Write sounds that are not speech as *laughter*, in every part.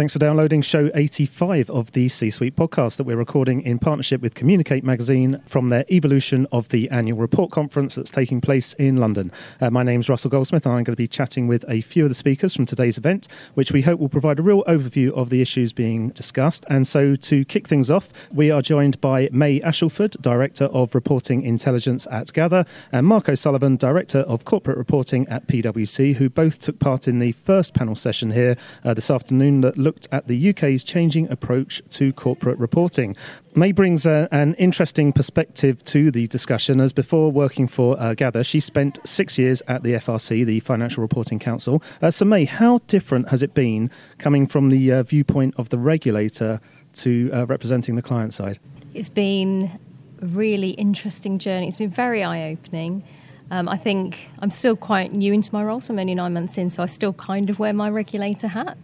Thanks for downloading show 85 of the C Suite podcast that we're recording in partnership with Communicate Magazine from their evolution of the annual report conference that's taking place in London. Uh, my name's Russell Goldsmith, and I'm going to be chatting with a few of the speakers from today's event, which we hope will provide a real overview of the issues being discussed. And so, to kick things off, we are joined by Mei Ashelford, Director of Reporting Intelligence at Gather, and Mark O'Sullivan, Director of Corporate Reporting at PwC, who both took part in the first panel session here uh, this afternoon that looked at the UK's changing approach to corporate reporting. Mei brings a, an interesting perspective to the discussion, as before working for uh, Gather, she spent six years at the FRC, the Financial Reporting Council. Uh, so, Mei, how different has it been coming from the uh, viewpoint of the regulator to uh, representing the client side? It's been a really interesting journey. It's been very eye opening. Um, I think I'm still quite new into my role, so I'm only nine months in, so I still kind of wear my regulator hat.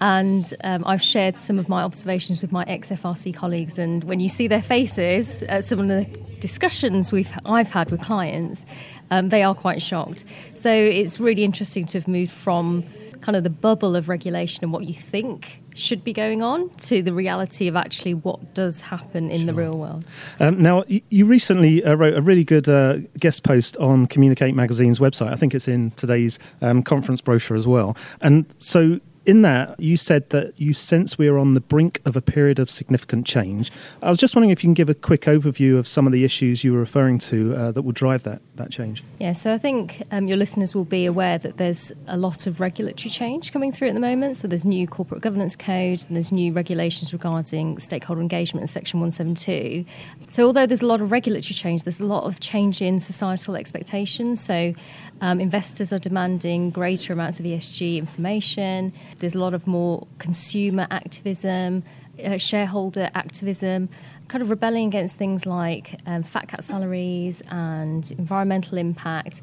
And um, I've shared some of my observations with my ex FRC colleagues. And when you see their faces at some of the discussions we've I've had with clients, um, they are quite shocked. So it's really interesting to have moved from kind of the bubble of regulation and what you think should be going on to the reality of actually what does happen in sure. the real world. Um, now, you recently uh, wrote a really good uh, guest post on Communicate Magazine's website. I think it's in today's um, conference brochure as well. And so in that, you said that you sense we are on the brink of a period of significant change. I was just wondering if you can give a quick overview of some of the issues you were referring to uh, that will drive that, that change. Yeah, so I think um, your listeners will be aware that there's a lot of regulatory change coming through at the moment. So there's new corporate governance code and there's new regulations regarding stakeholder engagement in Section 172. So although there's a lot of regulatory change, there's a lot of change in societal expectations. So um, investors are demanding greater amounts of ESG information. There's a lot of more consumer activism, uh, shareholder activism, kind of rebelling against things like um, fat cat salaries and environmental impact.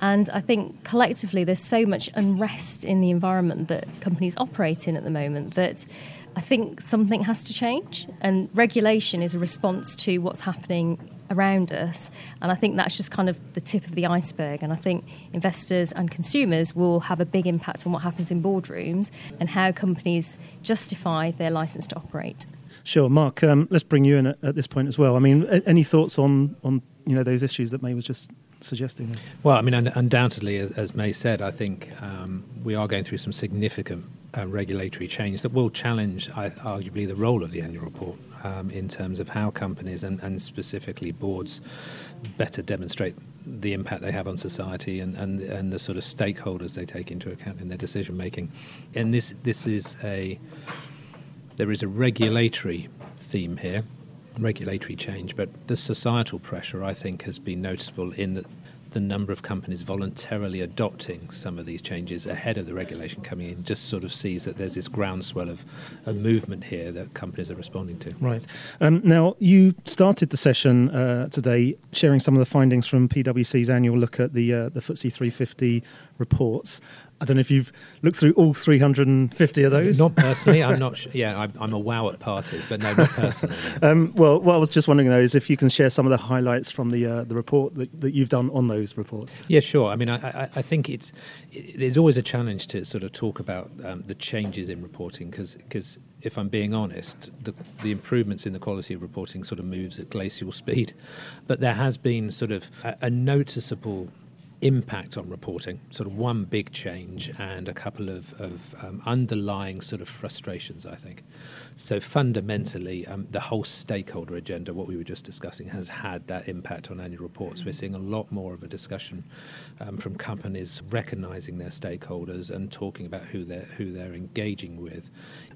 And I think collectively, there's so much unrest in the environment that companies operate in at the moment that I think something has to change. And regulation is a response to what's happening around us. And I think that's just kind of the tip of the iceberg. And I think investors and consumers will have a big impact on what happens in boardrooms and how companies justify their license to operate. Sure, Mark. Um, let's bring you in at, at, this point as well. I mean, any thoughts on on you know those issues that Mei was just suggesting? Well, I mean, undoubtedly, as, as Mei said, I think um, we are going through some significant uh, regulatory change that will challenge, I, arguably, the role of the annual report um, in terms of how companies and, and specifically boards better demonstrate the impact they have on society and, and, and the sort of stakeholders they take into account in their decision making. And this this is a there is a regulatory theme here, regulatory change, but the societal pressure I think has been noticeable in that the number of companies voluntarily adopting some of these changes ahead of the regulation coming in just sort of sees that there's this groundswell of a movement here that companies are responding to. Right. Um, now, you started the session uh, today sharing some of the findings from PwC's annual look at the, uh, the FTSE 350 reports. I don't know if you've looked through all 350 of those. Not personally. I'm not. *laughs* Sh- yeah, I'm, I'm, a wow at parties, but no, not personally. *laughs* um, well, what I was just wondering though is if you can share some of the highlights from the uh, the report that, that you've done on those reports. Yeah, sure. I mean, I, I, I think it's it, there's always a challenge to sort of talk about um, the changes in reporting because because if I'm being honest, the, the, improvements in the quality of reporting sort of moves at glacial speed. But there has been sort of a, a noticeable impact on reporting, sort of one big change and a couple of, of um, underlying sort of frustrations, I think. So fundamentally, um, the whole stakeholder agenda, what we were just discussing, has had that impact on annual reports. We're seeing a lot more of a discussion um, from companies recognizing their stakeholders and talking about who they're who they're engaging with.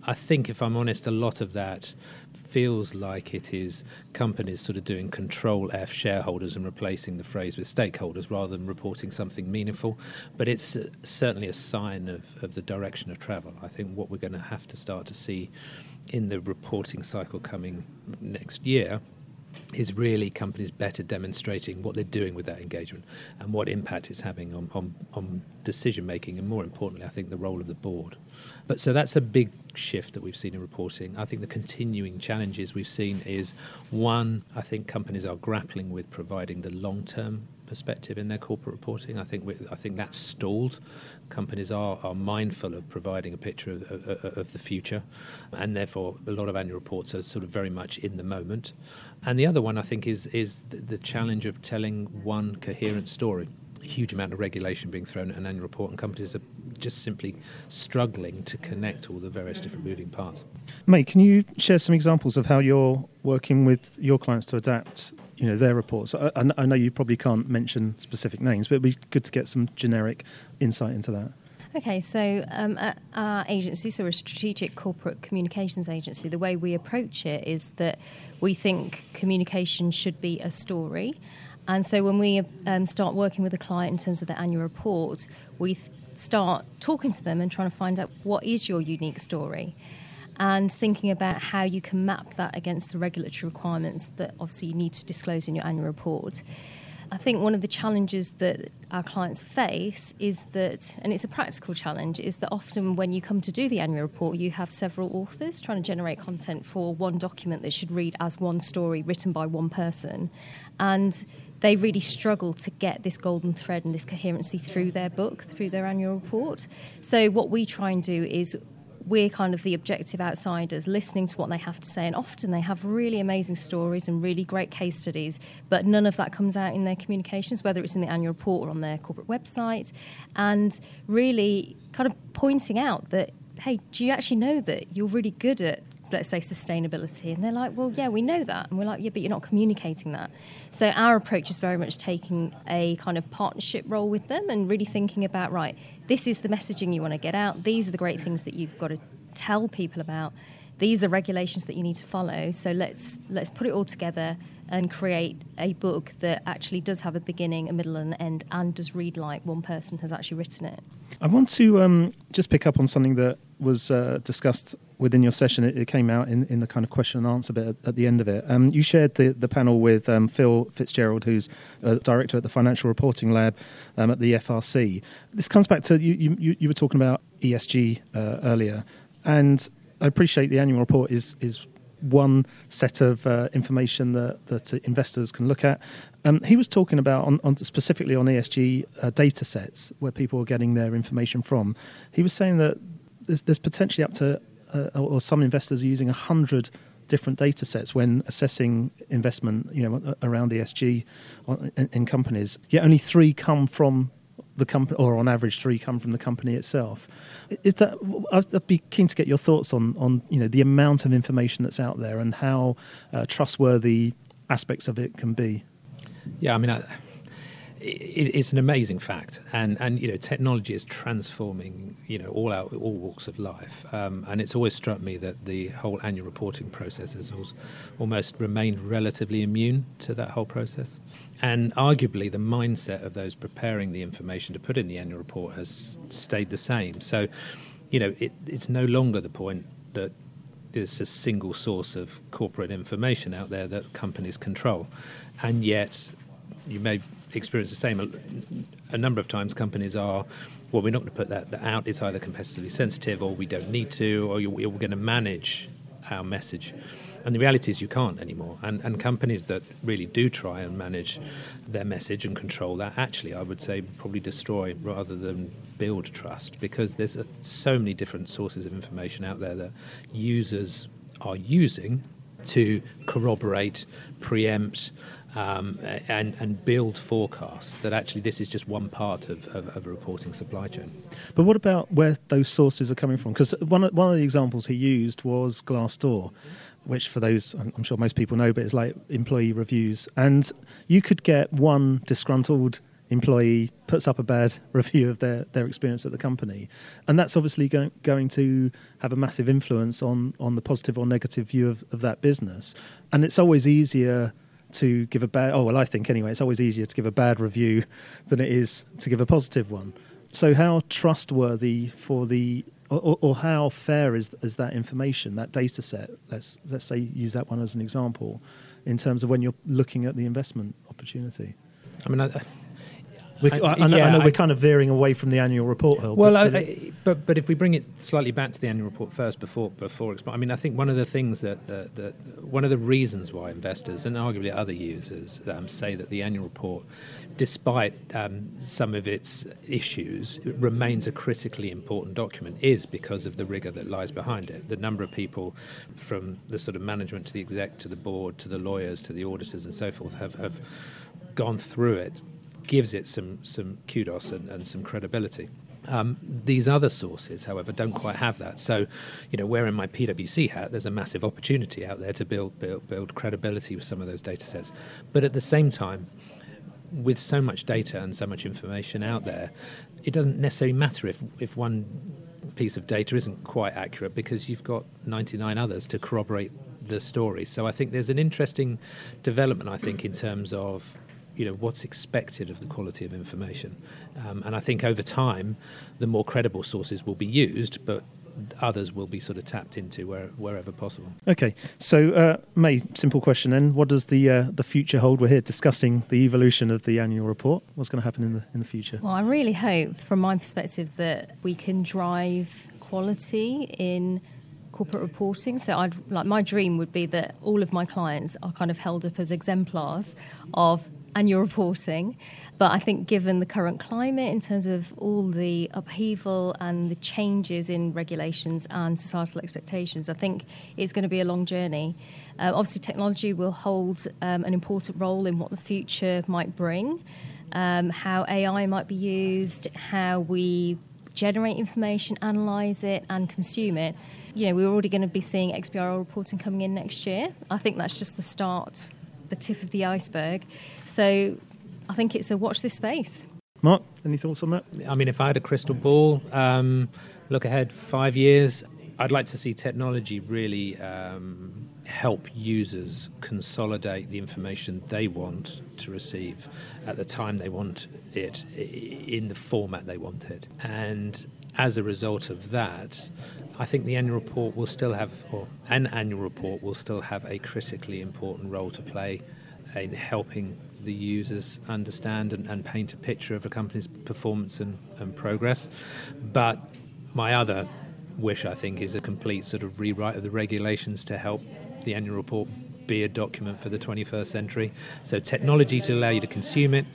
I think, if I'm honest, a lot of that feels like it is companies sort of doing control F shareholders and replacing the phrase with stakeholders rather than reporting something meaningful. But it's uh, certainly a sign of, of the direction of travel. I think what we're going to have to start to see in the reporting cycle coming next year is really companies better demonstrating what they're doing with that engagement and what impact it's having on, on, on decision making and more importantly I think the role of the board. But so that's a big shift that we've seen in reporting. I think the continuing challenges we've seen is one, I think companies are grappling with providing the long term perspective in their corporate reporting. I think I think that's stalled. Companies are, are mindful of providing a picture of, of, of, the future, and therefore a lot of annual reports are sort of very much in the moment. And the other one I think is is the challenge of telling one coherent story. A huge amount of regulation being thrown at an annual report, and companies are just simply struggling to connect all the various different moving parts. Mate, can you share some examples of how you're working with your clients to adapt you know their reports. I, I, know you probably can't mention specific names, but it'd be good to get some generic insight into that. Okay, so um, at our agency, so we're a strategic corporate communications agency, the way we approach it is that we think communication should be a story. And so when we um, start working with a client in terms of the annual report, we start talking to them and trying to find out what is your unique story and thinking about how you can map that against the regulatory requirements that obviously you need to disclose in your annual report. I think one of the challenges that our clients face is that, and it's a practical challenge, is that often when you come to do the annual report, you have several authors trying to generate content for one document that should read as one story written by one person. And they really struggle to get this golden thread and this coherency through their book, through their annual report. So, what we try and do is we're kind of the objective outsiders listening to what they have to say. And often they have really amazing stories and really great case studies, but none of that comes out in their communications, whether it's in the annual report or on their corporate website. And really kind of pointing out that, hey, do you actually know that you're really good at let's say sustainability. And they're like well yeah we know that. And we're like yeah but you're not communicating that. So our approach is very much taking a kind of partnership role with them and really thinking about right this is the messaging you want to get out. These are the great things that you've got to tell people about. These are the regulations that you need to follow. So let's let's put it all together and create a book that actually does have a beginning, a middle, and an end, and does read like one person has actually written it. I want to um, just pick up on something that was uh, discussed within your session. It, it, came out in, in the kind of question and answer bit at, at the end of it. Um, you shared the, the panel with um, Phil Fitzgerald, who's a director at the Financial Reporting Lab um, at the FRC. This comes back to you, you, you were talking about ESG uh, earlier, and I appreciate the annual report is is one set of uh, information that, that investors can look at. Um, he was talking about on, on specifically on ESG uh, data sets where people are getting their information from. He was saying that there's, there's potentially up to, uh, or some investors are using 100 different data sets when assessing investment you know, around ESG in, in companies, yet only three come from the company, or on average, three come from the company itself. Is that? I'd be keen to get your thoughts on on you know the amount of information that's out there and how uh, trustworthy aspects of it can be. Yeah, I mean, I, it's an amazing fact, and and you know, technology is transforming you know all our all walks of life, um, and it's always struck me that the whole annual reporting process has almost remained relatively immune to that whole process, and arguably the mindset of those preparing the information to put in the annual report has stayed the same. So, you know, it, it's no longer the point that there's a single source of corporate information out there that companies control, and yet you may experience the same. A, number of times, companies are, well, we're not going to put that, that out. It's either competitively sensitive, or we don't need to, or we're going to manage our message. And the reality is, you can't anymore. And, and companies that really do try and manage their message and control that, actually, I would say, probably destroy rather than build trust because there's so many different sources of information out there that users are using to corroborate, preempt, um, and, and build forecasts that actually this is just one part of, of, of, a reporting supply chain. But what about where those sources are coming from? Because one, one of the examples he used was Glassdoor, which for those I'm sure most people know, but it's like employee reviews. And you could get one disgruntled employee puts up a bad *laughs* review of their, their experience at the company. And that's obviously going, going to have a massive influence on, on the positive or negative view of, of that business. And it's always easier to give a bad. Oh well, I think anyway, it's always easier to give a bad review *laughs* than it is to give a positive one. So how trustworthy for the or, or, how fair is is that information, that data set? Let's let's say use that one as an example, in terms of when you're looking at the investment opportunity. I mean, I, I, I, I, know, yeah, I, know, we're kind of veering away from the annual report. Hill, well, but, but, but if we bring it slightly back to the annual report first, before before I mean, I think one of the things that uh, that one of the reasons why investors and arguably other users um, say that the annual report, despite um, some of its issues, it remains a critically important document, is because of the rigor that lies behind it. The number of people, from the sort of management to the exec to the board to the lawyers to the auditors and so forth, have have gone through it gives it some some kudos and, and some credibility. Um, these other sources, however, don't quite have that. So, you know, wearing my PwC hat, there's a massive opportunity out there to build build, build credibility with some of those data sets. But at the same time, with so much data and so much information out there, it doesn't necessarily matter if if one piece of data isn't quite accurate because you've got 99 others to corroborate the story. So I think there's an interesting development. I think in terms of you know what's expected of the quality of information. Um, and I think over time, the more credible sources will be used, but others will be sort of tapped into where, wherever possible. Okay, so uh, Mei, simple question then: What does the uh, the future hold? We're here discussing the evolution of the annual report. What's going to happen in the in the future? Well, I really hope, from my perspective, that we can drive quality in corporate reporting. So I'd like my dream would be that all of my clients are kind of held up as exemplars of annual reporting. But I think, given the current climate, in terms of all the upheaval and the changes in regulations and societal expectations, I think it's going to be a long journey. Uh, obviously, technology will hold um, an important role in what the future might bring, um, how AI might be used, how we generate information, analyze it, and consume it. You know, we're already going to be seeing XBRL reporting coming in next year. I think that's just the start the tip of the iceberg. So I think it's a watch this space. Mark, any thoughts on that? I mean, if I had a crystal ball, um, look ahead five years, I'd like to see technology really um, help users consolidate the information they want to receive at the time they want it, in the format they want it. And as a result of that, I think the annual report will still have, or an annual report will still have a critically important role to play in helping the users understand and, and paint a picture of a company's performance and, and progress. But my other wish, I think, is a complete sort of rewrite of the regulations to help the annual report be a document for the 21st century. So, technology to allow you to consume it,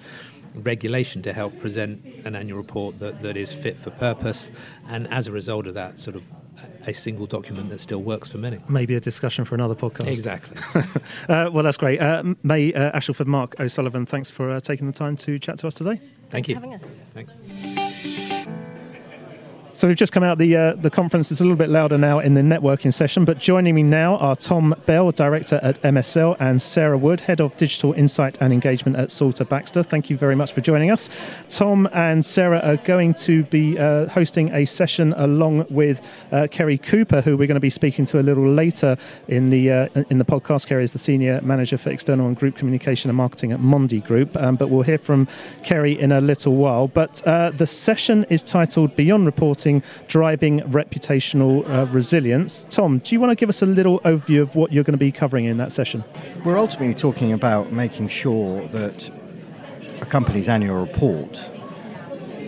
regulation to help present an annual report that, that is fit for purpose, and as a result of that, sort of a single document that still works for many. Maybe a discussion for another podcast. Exactly. *laughs* uh, well, that's great. Uh, Mei uh, Ashelford, Mark O'Sullivan, thanks for uh, taking the time to chat to us today. Thank Thanks you. for having us. Thanks. So we've just come out the uh, the conference. It's a little bit louder now in the networking session. But joining me now are Tom Bell, director at MSL, and Sarah Wood, head of digital insight and engagement at Salterbaxter. Thank you very much for joining us. Tom and Sarah are going to be uh, hosting a session along with uh, Kerry Cooper, who we're going to be speaking to a little later in the uh, in the podcast. Kerry is the senior manager for external and group communication and marketing at Mondi Group. Um, but we'll hear from Kerry in a little while. But uh, the session is titled Beyond Reporting driving reputational uh, resilience. Tom, do you want to give us a little overview of what you're going to be covering in that session? We're ultimately talking about making sure that a company's annual report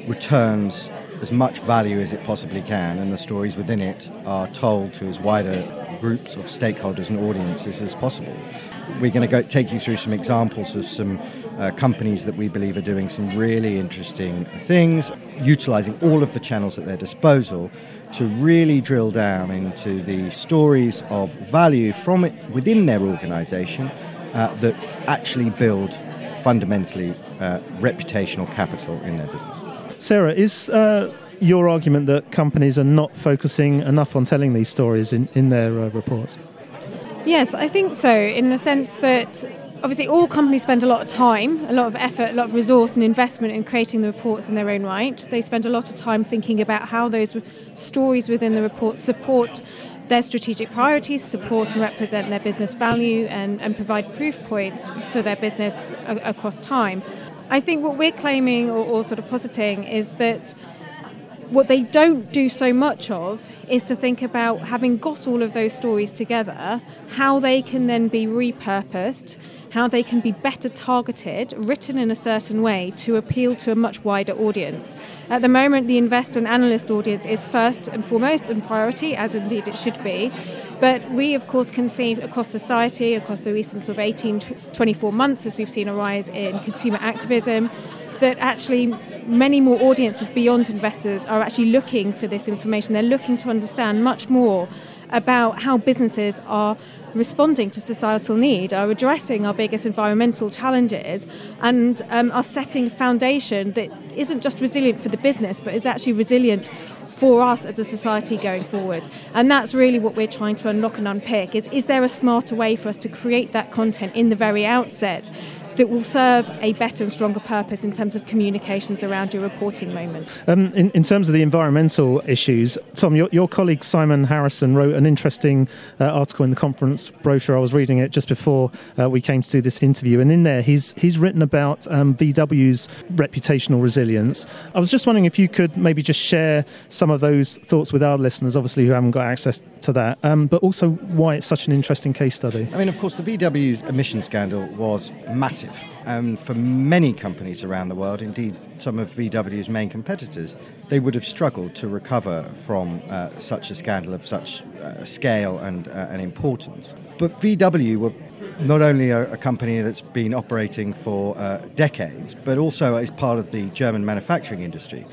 returns as much value as it possibly can, and the stories within it are told to as wider groups of stakeholders and audiences as possible. We're going to go take you through some examples of some uh, companies that we believe are doing some really interesting things, utilizing all of the channels at their disposal to really drill down into the stories of value from it within their organization uh, that actually build fundamentally uh, reputational capital in their business. Sarah, is uh, your argument that companies are not focusing enough on telling these stories in, in their uh, reports? Yes, I think so, in the sense that obviously all companies spend a lot of time, a lot of effort, a lot of resource and investment in creating the reports in their own right. They spend a lot of time thinking about how those stories within the report support their strategic priorities, support and represent their business value, and, and provide proof points for their business a- across time. I think what we're claiming or, or sort of positing is that what they don't do so much of is to think about having got all of those stories together, how they can then be repurposed, how they can be better targeted, written in a certain way to appeal to a much wider audience. At the moment, the investor and analyst audience is first and foremost and priority, as indeed it should be. But we, of course, can see across society, across the recent sort of 18, 24 months, as we've seen a rise in consumer activism, that actually many more audiences beyond investors are actually looking for this information. They're looking to understand much more about how businesses are responding to societal need, are addressing our biggest environmental challenges, and um, are setting a foundation that isn't just resilient for the business, but is actually resilient for us as a society going forward. And that's really what we're trying to unlock and unpick is, is there a smarter way for us to create that content in the very outset that will serve a better and stronger purpose in terms of communications around your reporting moment. Um, in, in, terms of the environmental issues, Tom, your, your colleague Simon Harrison wrote an interesting uh, article in the conference brochure. I was reading it just before uh, we came to do this interview, and in there he's he's written about um, VW's reputational resilience. I was just wondering if you could maybe just share some of those thoughts with our listeners, obviously who haven't got access to that, um, but also why it's such an interesting case study. I mean, of course, the VW's emission scandal was massive and for many companies around the world, indeed some of VW's main competitors, they would have struggled to recover from uh, such a scandal of such uh, scale and, uh, and importance. But VW were not only a, a company that's been operating for uh, decades, but also is part of the German manufacturing industry.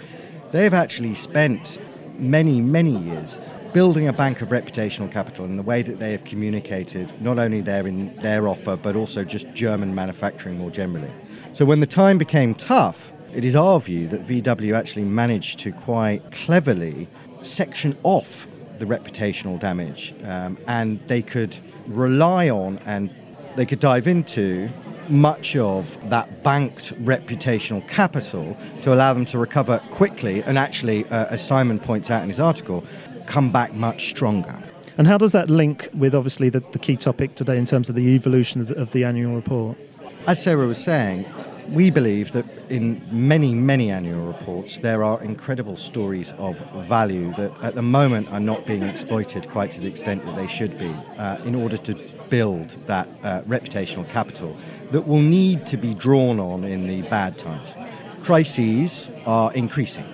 They've actually spent many, many years building a bank of reputational capital in the way that they have communicated not only their in their offer but also just German manufacturing more generally. So when the time became tough, it is our view that VW actually managed to quite cleverly section off the reputational damage, um, and they could rely on and they could dive into much of that banked reputational capital to allow them to recover quickly and actually, uh, as Simon points out in his article, come back much stronger. And how does that link with obviously the, the key topic today in terms of the evolution of the, of the annual report? As Sarah was saying, we believe that in many, many annual reports, there are incredible stories of value that at the moment are not being exploited quite to the extent that they should be uh, in order to build that uh, reputational capital that will need to be drawn on in the bad times. Crises are increasing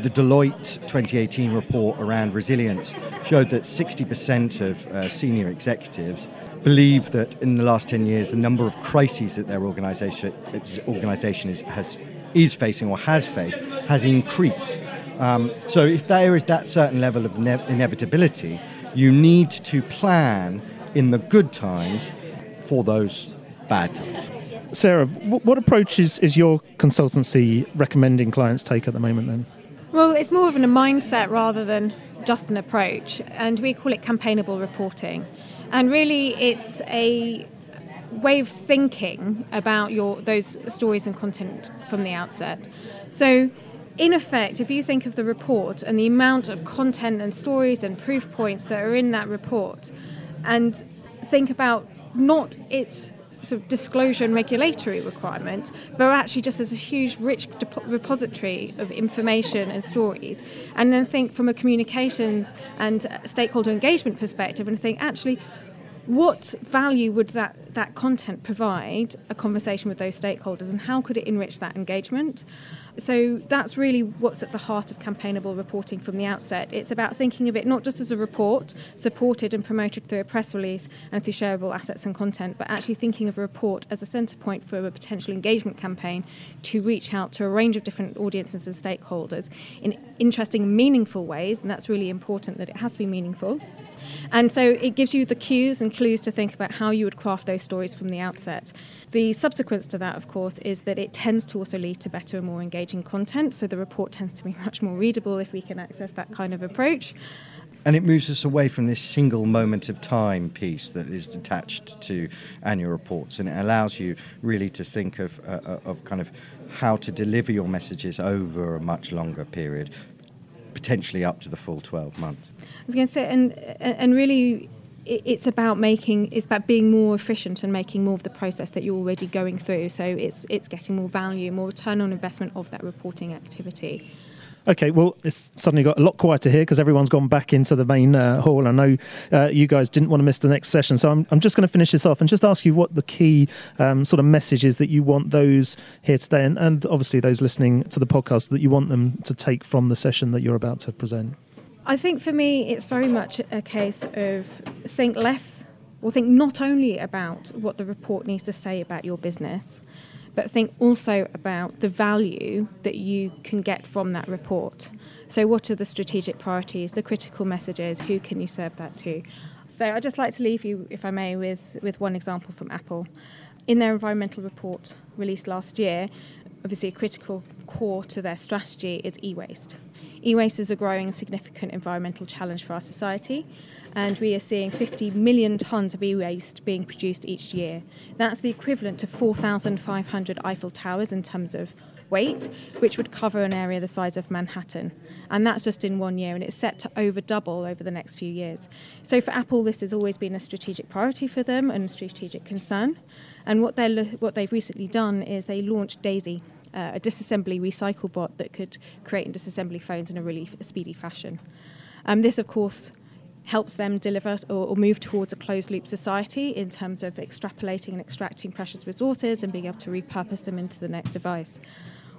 the Deloitte 2018 report around resilience showed that 60% of uh, senior executives believe that in the last 10 years, the number of crises that their organization, organization is, has, is facing or has faced has increased. Um, so, if there is that certain level of ne- inevitability, you need to plan in the good times for those bad times. Sarah, what approach is, is your consultancy recommending clients take at the moment then? Well, it's more of a mindset rather than just an approach, and we call it campaignable reporting. And really, it's a way of thinking about your those stories and content from the outset. So, in effect, if you think of the report and the amount of content and stories and proof points that are in that report, and think about not its sort of disclosure and regulatory requirement, but actually just as a huge, rich repository of information and stories. And then think from a communications and stakeholder engagement perspective and think actually, what value would that, that content provide a conversation with those stakeholders and how could it enrich that engagement? So that's really what's at the heart of campaignable reporting from the outset. It's about thinking of it not just as a report supported and promoted through a press release and through shareable assets and content, but actually thinking of a report as a centre point for a potential engagement campaign to reach out to a range of different audiences and stakeholders in interesting, meaningful ways, and that's really important that it has to be meaningful. And so it gives you the cues and clues to think about how you would craft those stories from the outset. The subsequence to that, of course, is that it tends to also lead to better and more engaging content. So the report tends to be *laughs* much more readable if we can access that kind of approach. And it moves us away from this single moment of time piece that is attached to annual reports, and it allows you really to think of, uh, uh of kind of how to deliver your messages over a much longer period, potentially up to the full 12 months. I was going to say, and and really, it's about making it's about being more efficient and making more of the process that you're already going through. So it's it's getting more value, more return on investment of that reporting activity. Okay, well, it's suddenly got a lot quieter here because everyone's gone back into the main uh, hall. I know uh, you guys didn't want to miss the next session, so I'm, I'm just going to finish this off and just ask you what the key um, sort of message is that you want those here today, and, and obviously those listening to the podcast that you want them to take from the session that you're about to present. I think for me, it's very much a case of think less, or think not only about what the report needs to say about your business but think also about the value that you can get from that report. So, what are the strategic priorities, the critical messages, who can you serve that to? So, I'd just like to leave you, if I may, with, with one example from Apple. In their environmental report released last year, obviously a critical core to their strategy is e waste. E waste is a growing significant environmental challenge for our society, and we are seeing 50 million tonnes of e waste being produced each year. That's the equivalent to 4,500 Eiffel Towers in terms of weight, which would cover an area the size of Manhattan. And that's just in one year, and it's set to over double over the next few years. So for Apple, this has always been a strategic priority for them and a strategic concern. And what, they're, what they've recently done is they launched Daisy, uh, a disassembly recycle bot that could create and disassembly phones in a really speedy fashion. Um, this, of course, helps them deliver or, or, move towards a closed loop society in terms of extrapolating and extracting precious resources and being able to repurpose them into the next device.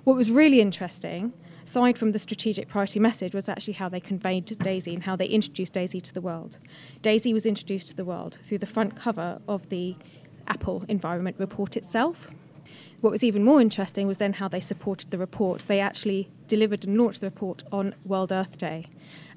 What was really interesting, aside from the strategic priority message, was actually how they conveyed Daisy and how they introduced Daisy to the world. Daisy was introduced to the world through the front cover of the Apple Environment Report itself. What was even more interesting was then how they supported the report. They actually delivered and launched the report on World Earth Day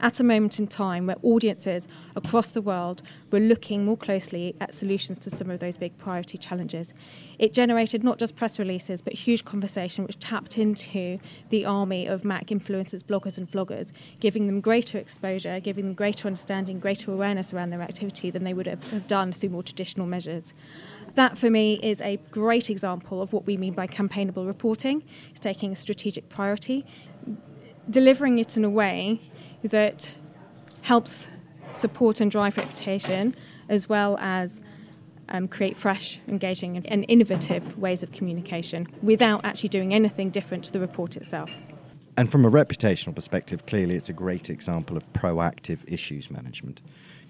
at a moment in time where audiences across the world were looking more closely at solutions to some of those big priority challenges. It generated not just press releases, but huge conversation which tapped into the army of Mac influencers, bloggers, and vloggers, giving them greater exposure, giving them greater understanding, greater awareness around their activity than they would have done through more traditional measures that for me is a great example of what we mean by campaignable reporting. It's taking a strategic priority, delivering it in a way that helps support and drive reputation as well as um, create fresh, engaging, and innovative ways of communication without actually doing anything different to the report itself. And from a reputational perspective, clearly it's a great example of proactive issues management,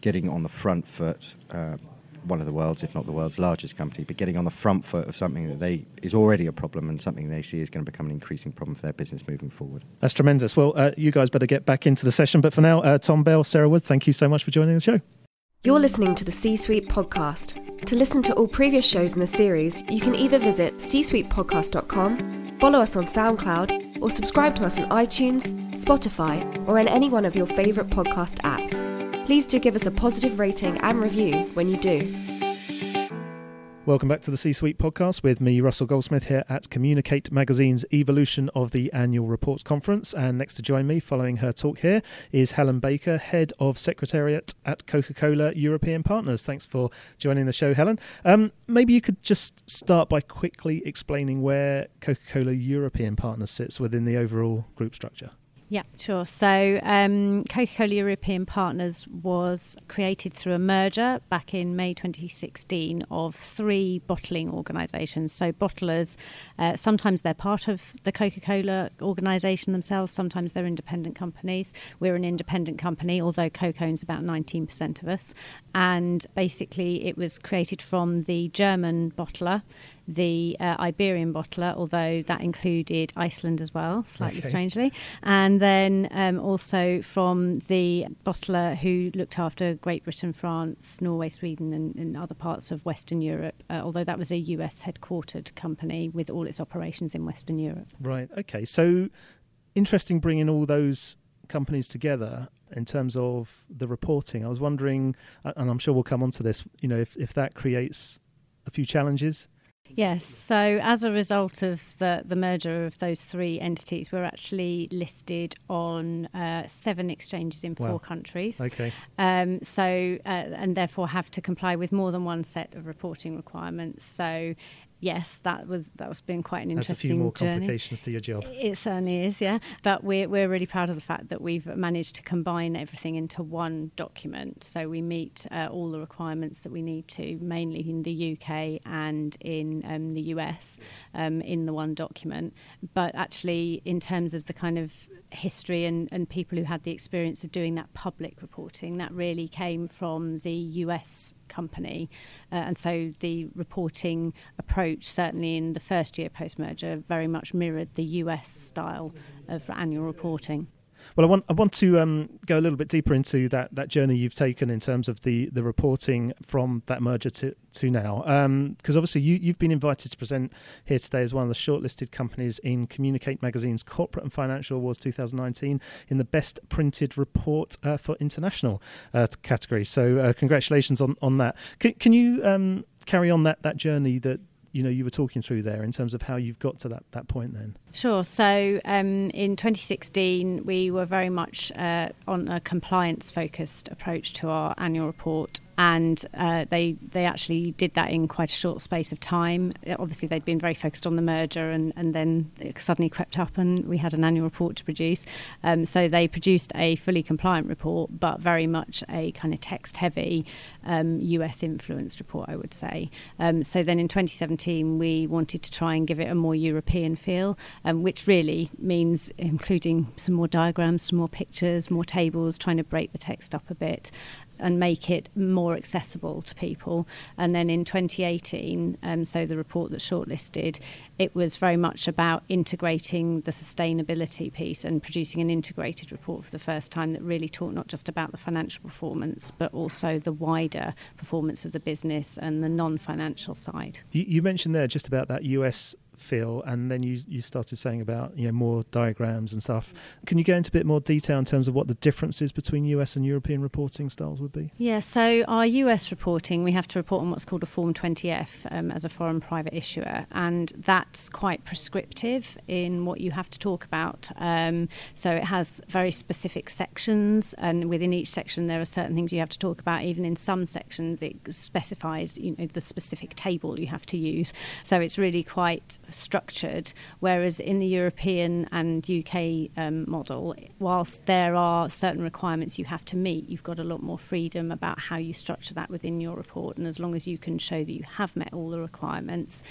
getting on the front foot. Uh, one of the world's, if not the world's largest company, but getting on the front foot of something that they is already a problem and something they see is going to become an increasing problem for their business moving forward. That's tremendous. Well, uh, you guys better get back into the session. But for now, uh, Tom Bell, Sarah Wood, thank you so much for joining the show. You're listening to the C Suite podcast. To listen to all previous shows in the series, you can either visit csuitepodcast.com, follow us on SoundCloud, or subscribe to us on iTunes, Spotify, or in any one of your favourite podcast apps. Please do give us a positive rating and review when you do. Welcome back to the C Suite podcast with me, Russell Goldsmith, here at Communicate Magazine's Evolution of the Annual Reports Conference. And next to join me, following her talk here, is Helen Baker, Head of Secretariat at Coca Cola European Partners. Thanks for joining the show, Helen. Um, maybe you could just start by quickly explaining where Coca Cola European Partners sits within the overall group structure. Yeah, sure. So um, Coca Cola European Partners was created through a merger back in May 2016 of three bottling organisations. So, bottlers, uh, sometimes they're part of the Coca Cola organisation themselves, sometimes they're independent companies. We're an independent company, although Coke owns about 19% of us. And basically, it was created from the German bottler the uh, Iberian bottler, although that included Iceland as well, slightly okay. strangely, and then um, also from the bottler who looked after Great Britain, France, Norway, Sweden, and, and other parts of Western Europe, uh, although that was a US headquartered company with all its operations in Western Europe. Right, okay. So interesting bringing all those companies together in terms of the reporting. I was wondering, and I'm sure we'll come on to this, you know, if, if that creates a few challenges Yes, so as a result of the, the merger of those three entities, we're actually listed on uh, seven exchanges in four wow. countries. Okay. Um, so, uh, and therefore have to comply with more than one set of reporting requirements. So, yes, that was that was been quite an interesting That's a few more journey. complications to your job. It certainly is, yeah. But we're we're really proud of the fact that we've managed to combine everything into one document. So we meet uh, all the requirements that we need to, mainly in the UK and in um, the US, um, in the one document. But actually, in terms of the kind of history and, and people who had the experience of doing that public reporting. That really came from the US company. Uh, and so the reporting approach, certainly in the first year post merger, very much mirrored the US style of annual reporting. Well, I want I want to um, go a little bit deeper into that, that journey you've taken in terms of the, the reporting from that merger to, to now, because um, obviously you, you've been invited to present here today as one of the shortlisted companies in Communicate Magazine's Corporate and Financial Awards 2019 in the Best Printed Report uh, for International uh, category. So uh, congratulations on, on that. Can, can you um, carry on that, that journey that you know you were talking through there in terms of how you've got to that, that point then. Sure. So um, in 2016 we were very much uh, on a compliance focused approach to our annual report and uh, they they actually did that in quite a short space of time. Obviously, they'd been very focused on the merger, and, and then it suddenly crept up, and we had an annual report to produce. Um, so they produced a fully compliant report, but very much a kind of text heavy um, US influenced report, I would say. Um, so then in 2017, we wanted to try and give it a more European feel, um, which really means including some more diagrams, some more pictures, more tables, trying to break the text up a bit and make it more accessible to people. And then in 2018, um, so the report that's shortlisted, it was very much about integrating the sustainability piece and producing an integrated report for the first time that really talked not just about the financial performance, but also the wider performance of the business and the non financial side. You, you mentioned there just about that US feel and then you you started saying about you know more diagrams and stuff. Can you go into a bit more detail in terms of what the differences between US and European reporting styles would be? Yeah so our US reporting we have to report on what's called a form 20F um, as a foreign private issuer and that's quite prescriptive in what you have to talk about. Um, so it has very specific sections and within each section there are certain things you have to talk about. Even in some sections it specifies you know the specific table you have to use. So it's really quite structured, whereas in the European and UK um, model, whilst there are certain requirements you have to meet, you've got a lot more freedom about how you structure that within your report. And as long as you can show that you have met all the requirements,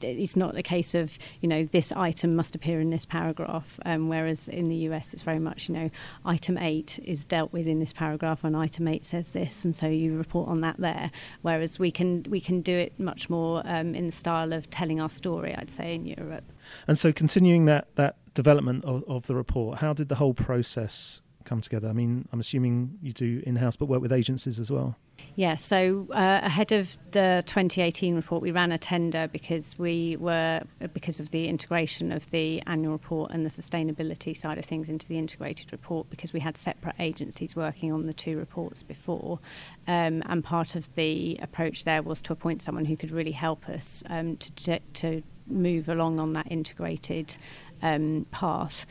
it's not a case of, you know, this item must appear in this paragraph, um, whereas in the US it's very much, you know, item eight is dealt with in this paragraph and item eight says this, and so you report on that there. Whereas we can we can do it much more um, in the style of telling our story, I'd say say, in Europe. And so, continuing that that development of, of the report, how did the whole process come together? I mean, I'm assuming you do in house, but work with agencies as well. Yeah, so uh, ahead of the 2018 report, we ran a tender because we were because of the integration of the annual report and the sustainability side of things into the integrated report because we had separate agencies working on the two reports before, um, and part of the approach there was to appoint someone who could really help us um, to, to move along on that integrated um, path.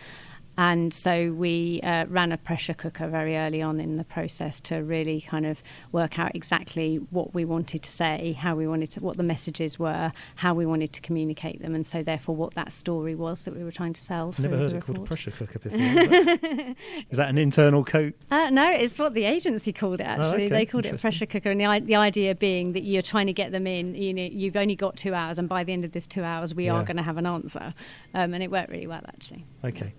And so we uh, ran a pressure cooker very early on in the process to really kind of work out exactly what we wanted to say, how we wanted to, what the messages were, how we wanted to communicate them, and so therefore what that story was that we were trying to sell. I've never heard it called a pressure cooker before. Is, *laughs* is that an internal coat? Uh, no, it's what the agency called it. Actually, oh, okay. they called it a pressure cooker, and the, the idea being that you're trying to get them in. You know, you've only got two hours, and by the end of this two hours, we yeah. are going to have an answer, um, and it worked really well actually. Okay.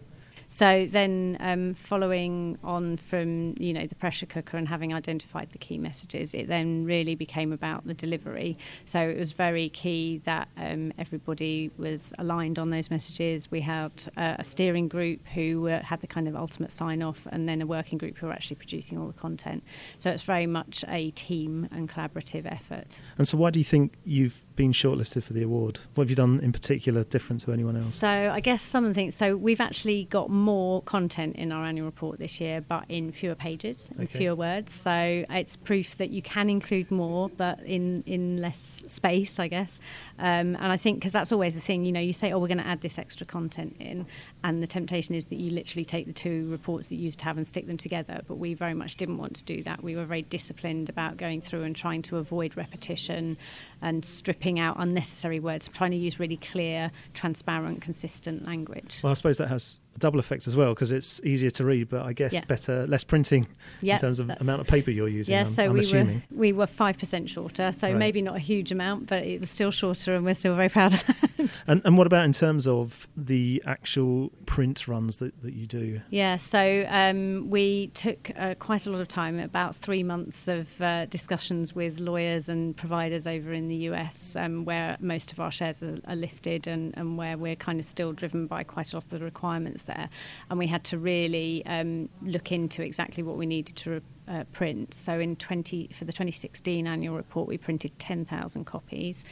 So then, um, following on from you know the pressure cooker and having identified the key messages, it then really became about the delivery. So it was very key that um, everybody was aligned on those messages. We had uh, a steering group who had the kind of ultimate sign off, and then a working group who were actually producing all the content. So it's very much a team and collaborative effort. And so, why do you think you've been shortlisted for the award? What have you done in particular different to anyone else? So I guess some of the things. So we've actually got more content in our annual report this year, but in fewer pages and okay. fewer words. So it's proof that you can include more, but in in less space, I guess. Um, and I think because that's always the thing, you know, you say, oh, we're going to add this extra content in, and the temptation is that you literally take the two reports that you used to have and stick them together. But we very much didn't want to do that. We were very disciplined about going through and trying to avoid repetition and stripping out unnecessary words, trying to use really clear, transparent, consistent language. Well, I suppose that has double effect as well because it's easier to read, but I guess yeah. better, less printing in terms of amount of paper you're using. Yeah, I'm, so I'm we assuming. were we were five percent shorter, so right. maybe not a huge amount, but it was still shorter, and we're still very proud of that. *laughs* And, and what about in terms of the actual print runs that, that you do? Yeah, so um, we took uh, quite a lot of time, about three months of uh, discussions with lawyers and providers over in the US, um, where most of our shares are, are listed and, and, where we're kind of still driven by quite a lot of the requirements there. And we had to really um, look into exactly what we needed to. Re- uh, print. So in 20 for the 2016 annual report, we printed 10,000 copies.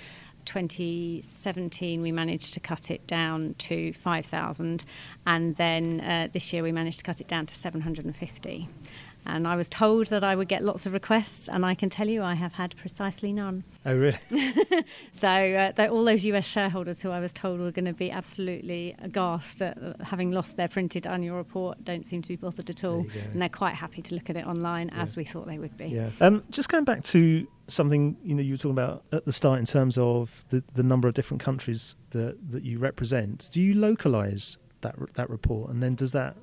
2017 we managed to cut it down to 5,000 and then uh, this year we managed to cut it down to 750 and I was told that I would get lots of requests, and I can tell you I have had precisely none. Oh, really? *laughs* so, uh, all those US shareholders who I was told were going to be absolutely aghast at uh, having lost their printed annual report don't seem to be bothered at all, and they're quite happy to look at it online yeah. as we thought they would be. Yeah. Um, just going back to something you know you were talking about at the start in terms of the, the number of different countries that that you represent. Do you localize that that report, and then does that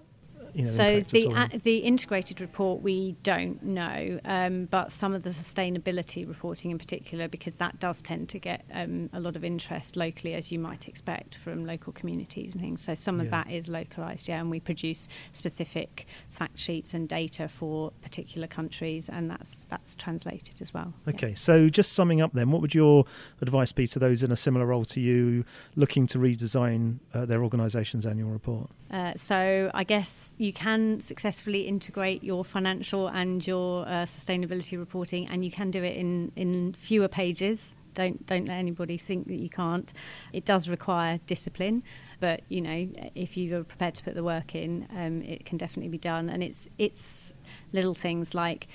you know, so the a, the integrated report we don't know, um, but some of the sustainability reporting in particular, because that does tend to get um, a lot of interest locally, as you might expect from local communities and things. So some yeah. of that is localized, yeah, and we produce specific fact sheets and data for particular countries, and that's that's translated as well. Okay, yeah. so just summing up, then, what would your advice be to those in a similar role to you, looking to redesign uh, their organisation's annual report? Uh, so I guess you can successfully integrate your financial and your uh, sustainability reporting, and you can do it in, in fewer pages. Don't don't let anybody think that you can't. It does require discipline, but you know if you're prepared to put the work in, um, it can definitely be done. And it's it's little things like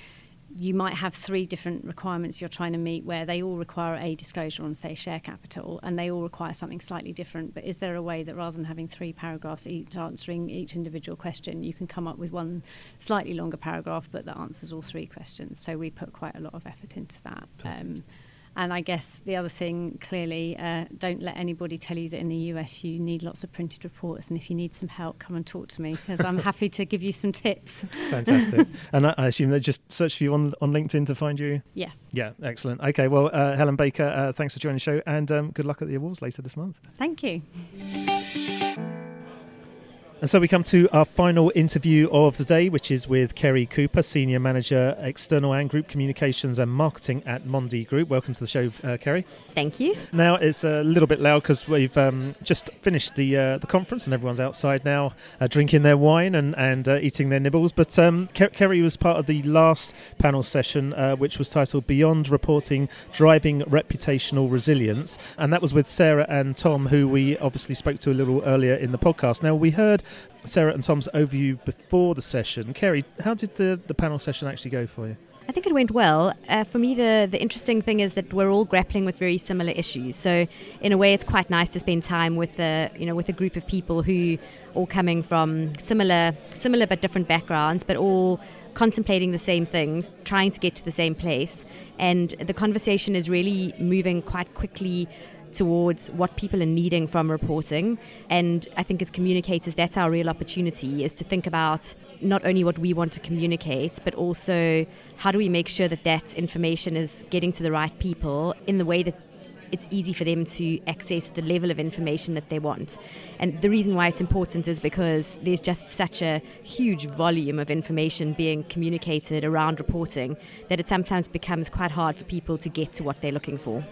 you might have three different requirements you're trying to meet where they all require a disclosure on, say, share capital, and they all require something slightly different. But is there a way that rather than having three paragraphs each answering each individual question, you can come up with one slightly longer paragraph but that answers all three questions? So we put quite a lot of effort into that. Um, and I guess the other thing, clearly, uh, don't let anybody tell you that in the US you need lots of printed reports. And if you need some help, come and talk to me because I'm *laughs* happy to give you some tips. Fantastic. *laughs* and I, assume they just search for you on, on LinkedIn to find you? Yeah. Yeah, excellent. Okay, well, uh, Helen Baker, uh, thanks for joining the show and um, good luck at the awards later this month. Thank you. And so we come to our final interview of the day, which is with Kerry Cooper, Senior Manager, External and Group Communications and Marketing at Mondi Group. Welcome to the show, uh, Kerry. Thank you. Now it's a little bit loud because we've um, just finished the uh, the conference and everyone's outside now uh, drinking their wine and, and uh, eating their nibbles. But um, Kerry was part of the last panel session, uh, which was titled Beyond Reporting Driving Reputational Resilience. And that was with Sarah and Tom, who we obviously spoke to a little earlier in the podcast. Now, we heard Sarah and Tom's overview before the session. Kerry, how did the, the panel session actually go for you? I think it went well. Uh, for me, the, the interesting thing is that we're all grappling with very similar issues. So, in a way, it's quite nice to spend time with the you know with a group of people who all coming from similar similar but different backgrounds, but all contemplating the same things, trying to get to the same place. And the conversation is really moving quite quickly towards what people are needing from reporting. And I think as communicators, that's our real opportunity is to think about not only what we want to communicate, but also how do we make sure that that information is getting to the right people in the way that it's easy for them to access the level of information that they want. And the reason why it's important is because there's just such a huge volume of information being communicated around reporting that it sometimes becomes quite hard for people to get to what they're looking for.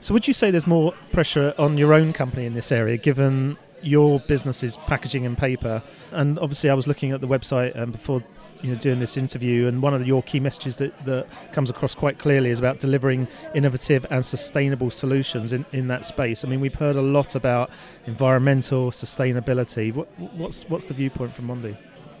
So, would you say there's more pressure on your own company in this area, given your business is packaging and paper? And obviously, I was looking at the website um, before you know doing this interview, and one of your key messages that, that comes across quite clearly is about delivering innovative and sustainable solutions in, in that space. I mean, we've heard a lot about environmental sustainability. What, what's what's the viewpoint from Mondi?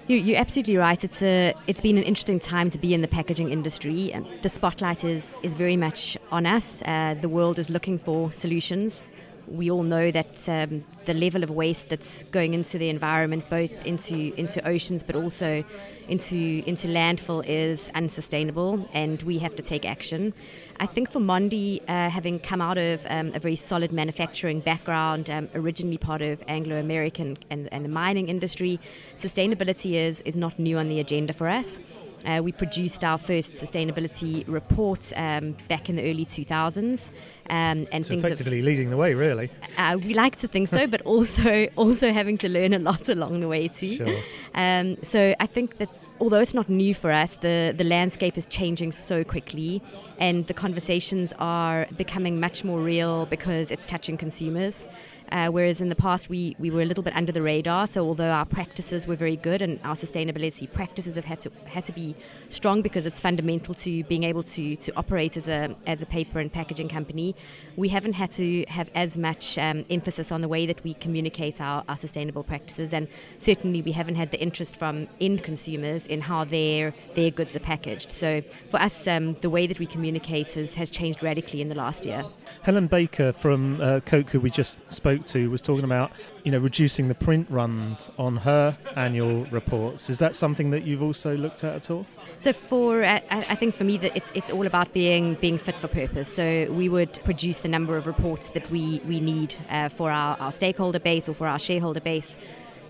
You, are absolutely right. It's a it's been an interesting time to be in the packaging industry, the spotlight is is very much on us. Uh, the world is looking for solutions. We all know that um, the level of waste that's going into the environment, both into into oceans but also into into landfill, is unsustainable, and we have to take action. I think for Mondi, uh, having come out of um, a very solid manufacturing background, um, originally part of Anglo American and, and, the mining industry, sustainability is, is not new on the agenda for us. Uh, we produced our first sustainability report um, back in the early 2000s. Um, and so effectively have, leading the way, really. Uh, we like to think so, but also *laughs* also having to learn a lot along the way too. Sure. Um, so I think that although it's not new for us, the, the landscape is changing so quickly and the conversations are becoming much more real because it's touching consumers. Uh, whereas in the past we, we were a little bit under the radar. So although our practices were very good and our sustainability practices have had to had to be strong because it's fundamental to being able to, to operate as a as a paper and packaging company, we haven't had to have as much um, emphasis on the way that we communicate our, our sustainable practices, and certainly we haven't had the interest from end consumers in how their their goods are packaged. So for us, um, the way that we communicate has, has changed radically in the last year. Helen Baker from uh, Coke, who we just spoke spoke to was talking about, you know, reducing the print runs on her annual reports. Is that something that you've also looked at at all? So for uh, I think for me that it's it's all about being being fit for purpose. So we would produce the number of reports that we we need uh, for our, our stakeholder base or for our shareholder base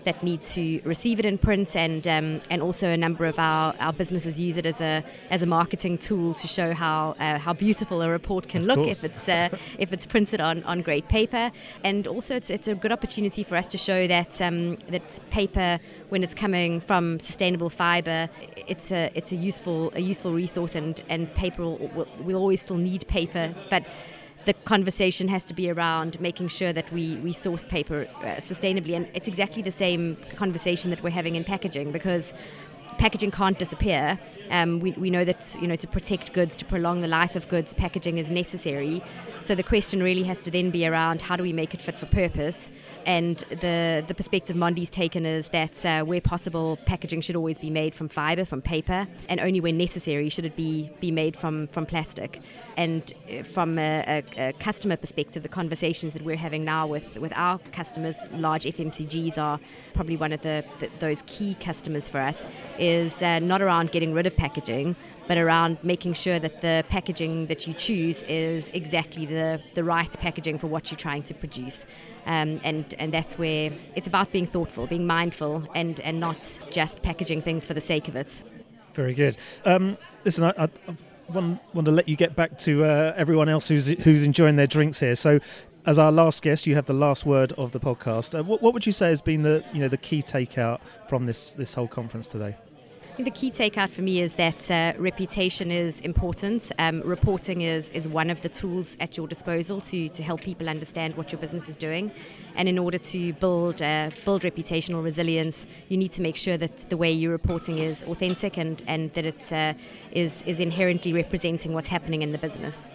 that need to receive it in print, and um, and also a number of our, our businesses use it as a as a marketing tool to show how uh, how beautiful a report can of look course. if it's uh, *laughs* if it's printed on, on great paper, and also it's, it's a good opportunity for us to show that um, that paper when it's coming from sustainable fiber, it's a it's a useful a useful resource, and and paper will, will, will always still need paper, but the conversation has to be around making sure that we, we source paper uh, sustainably. And it's exactly the same conversation that we're having in packaging because packaging can't disappear. Um, we, we know that you know to protect goods, to prolong the life of goods, packaging is necessary. So the question really has to then be around how do we make it fit for purpose and the, the perspective Mondi's taken is that uh, where possible, packaging should always be made from fibre, from paper, and only when necessary should it be, be made from, from plastic. And uh, from a, a, a customer perspective, the conversations that we're having now with, with our customers, large FMCGs are probably one of the, the those key customers for us, is uh, not around getting rid of packaging, but around making sure that the packaging that you choose is exactly the, the right packaging for what you're trying to produce. Um, and, and that's where it's about being thoughtful, being mindful, and, and not just packaging things for the sake of it. Very good. Um, listen, I, I want, want to let you get back to uh, everyone else who's, who's enjoying their drinks here. So, as our last guest, you have the last word of the podcast. Uh, what, what would you say has been the you know the key takeout from this this whole conference today? The key takeout for me is that uh, reputation is important. Um, reporting is, is one of the tools at your disposal to, to help people understand what your business is doing. And in order to build uh, build reputational resilience, you need to make sure that the way you're reporting is authentic and, and that it uh, is is inherently representing what's happening in the business.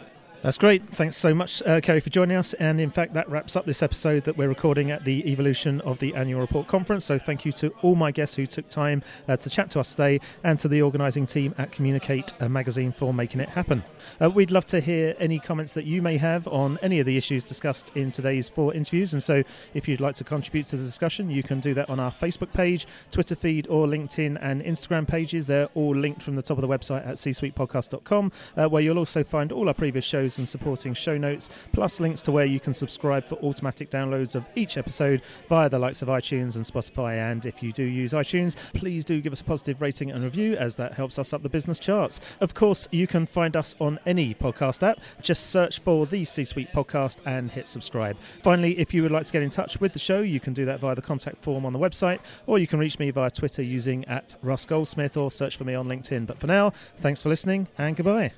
That's great. Thanks so much, uh, Kerry, for joining us. And in fact, that wraps up this episode that we're recording at the Evolution of the Annual Report Conference. So thank you to all my guests who took time uh, to chat to us today and to the organising team at Communicate Magazine for making it happen. Uh, we'd love to hear any comments that you may have on any of the issues discussed in today's four interviews. And so if you'd like to contribute to the discussion, you can do that on our Facebook page, Twitter feed, or LinkedIn and Instagram pages. They're all linked from the top of the website at csuitepodcast.com, uh, where you'll also find all our previous shows and supporting show notes, plus links to where you can subscribe for automatic downloads of each episode via the likes of iTunes and Spotify. And if you do use iTunes, please do give us a positive rating and review as that helps us up the business charts. Of course, you can find us on any podcast app. Just search for the C Suite podcast and hit subscribe. Finally, if you would like to get in touch with the show, you can do that via the contact form on the website, or you can reach me via Twitter using at Russ Goldsmith or search for me on LinkedIn. But for now, thanks for listening and goodbye.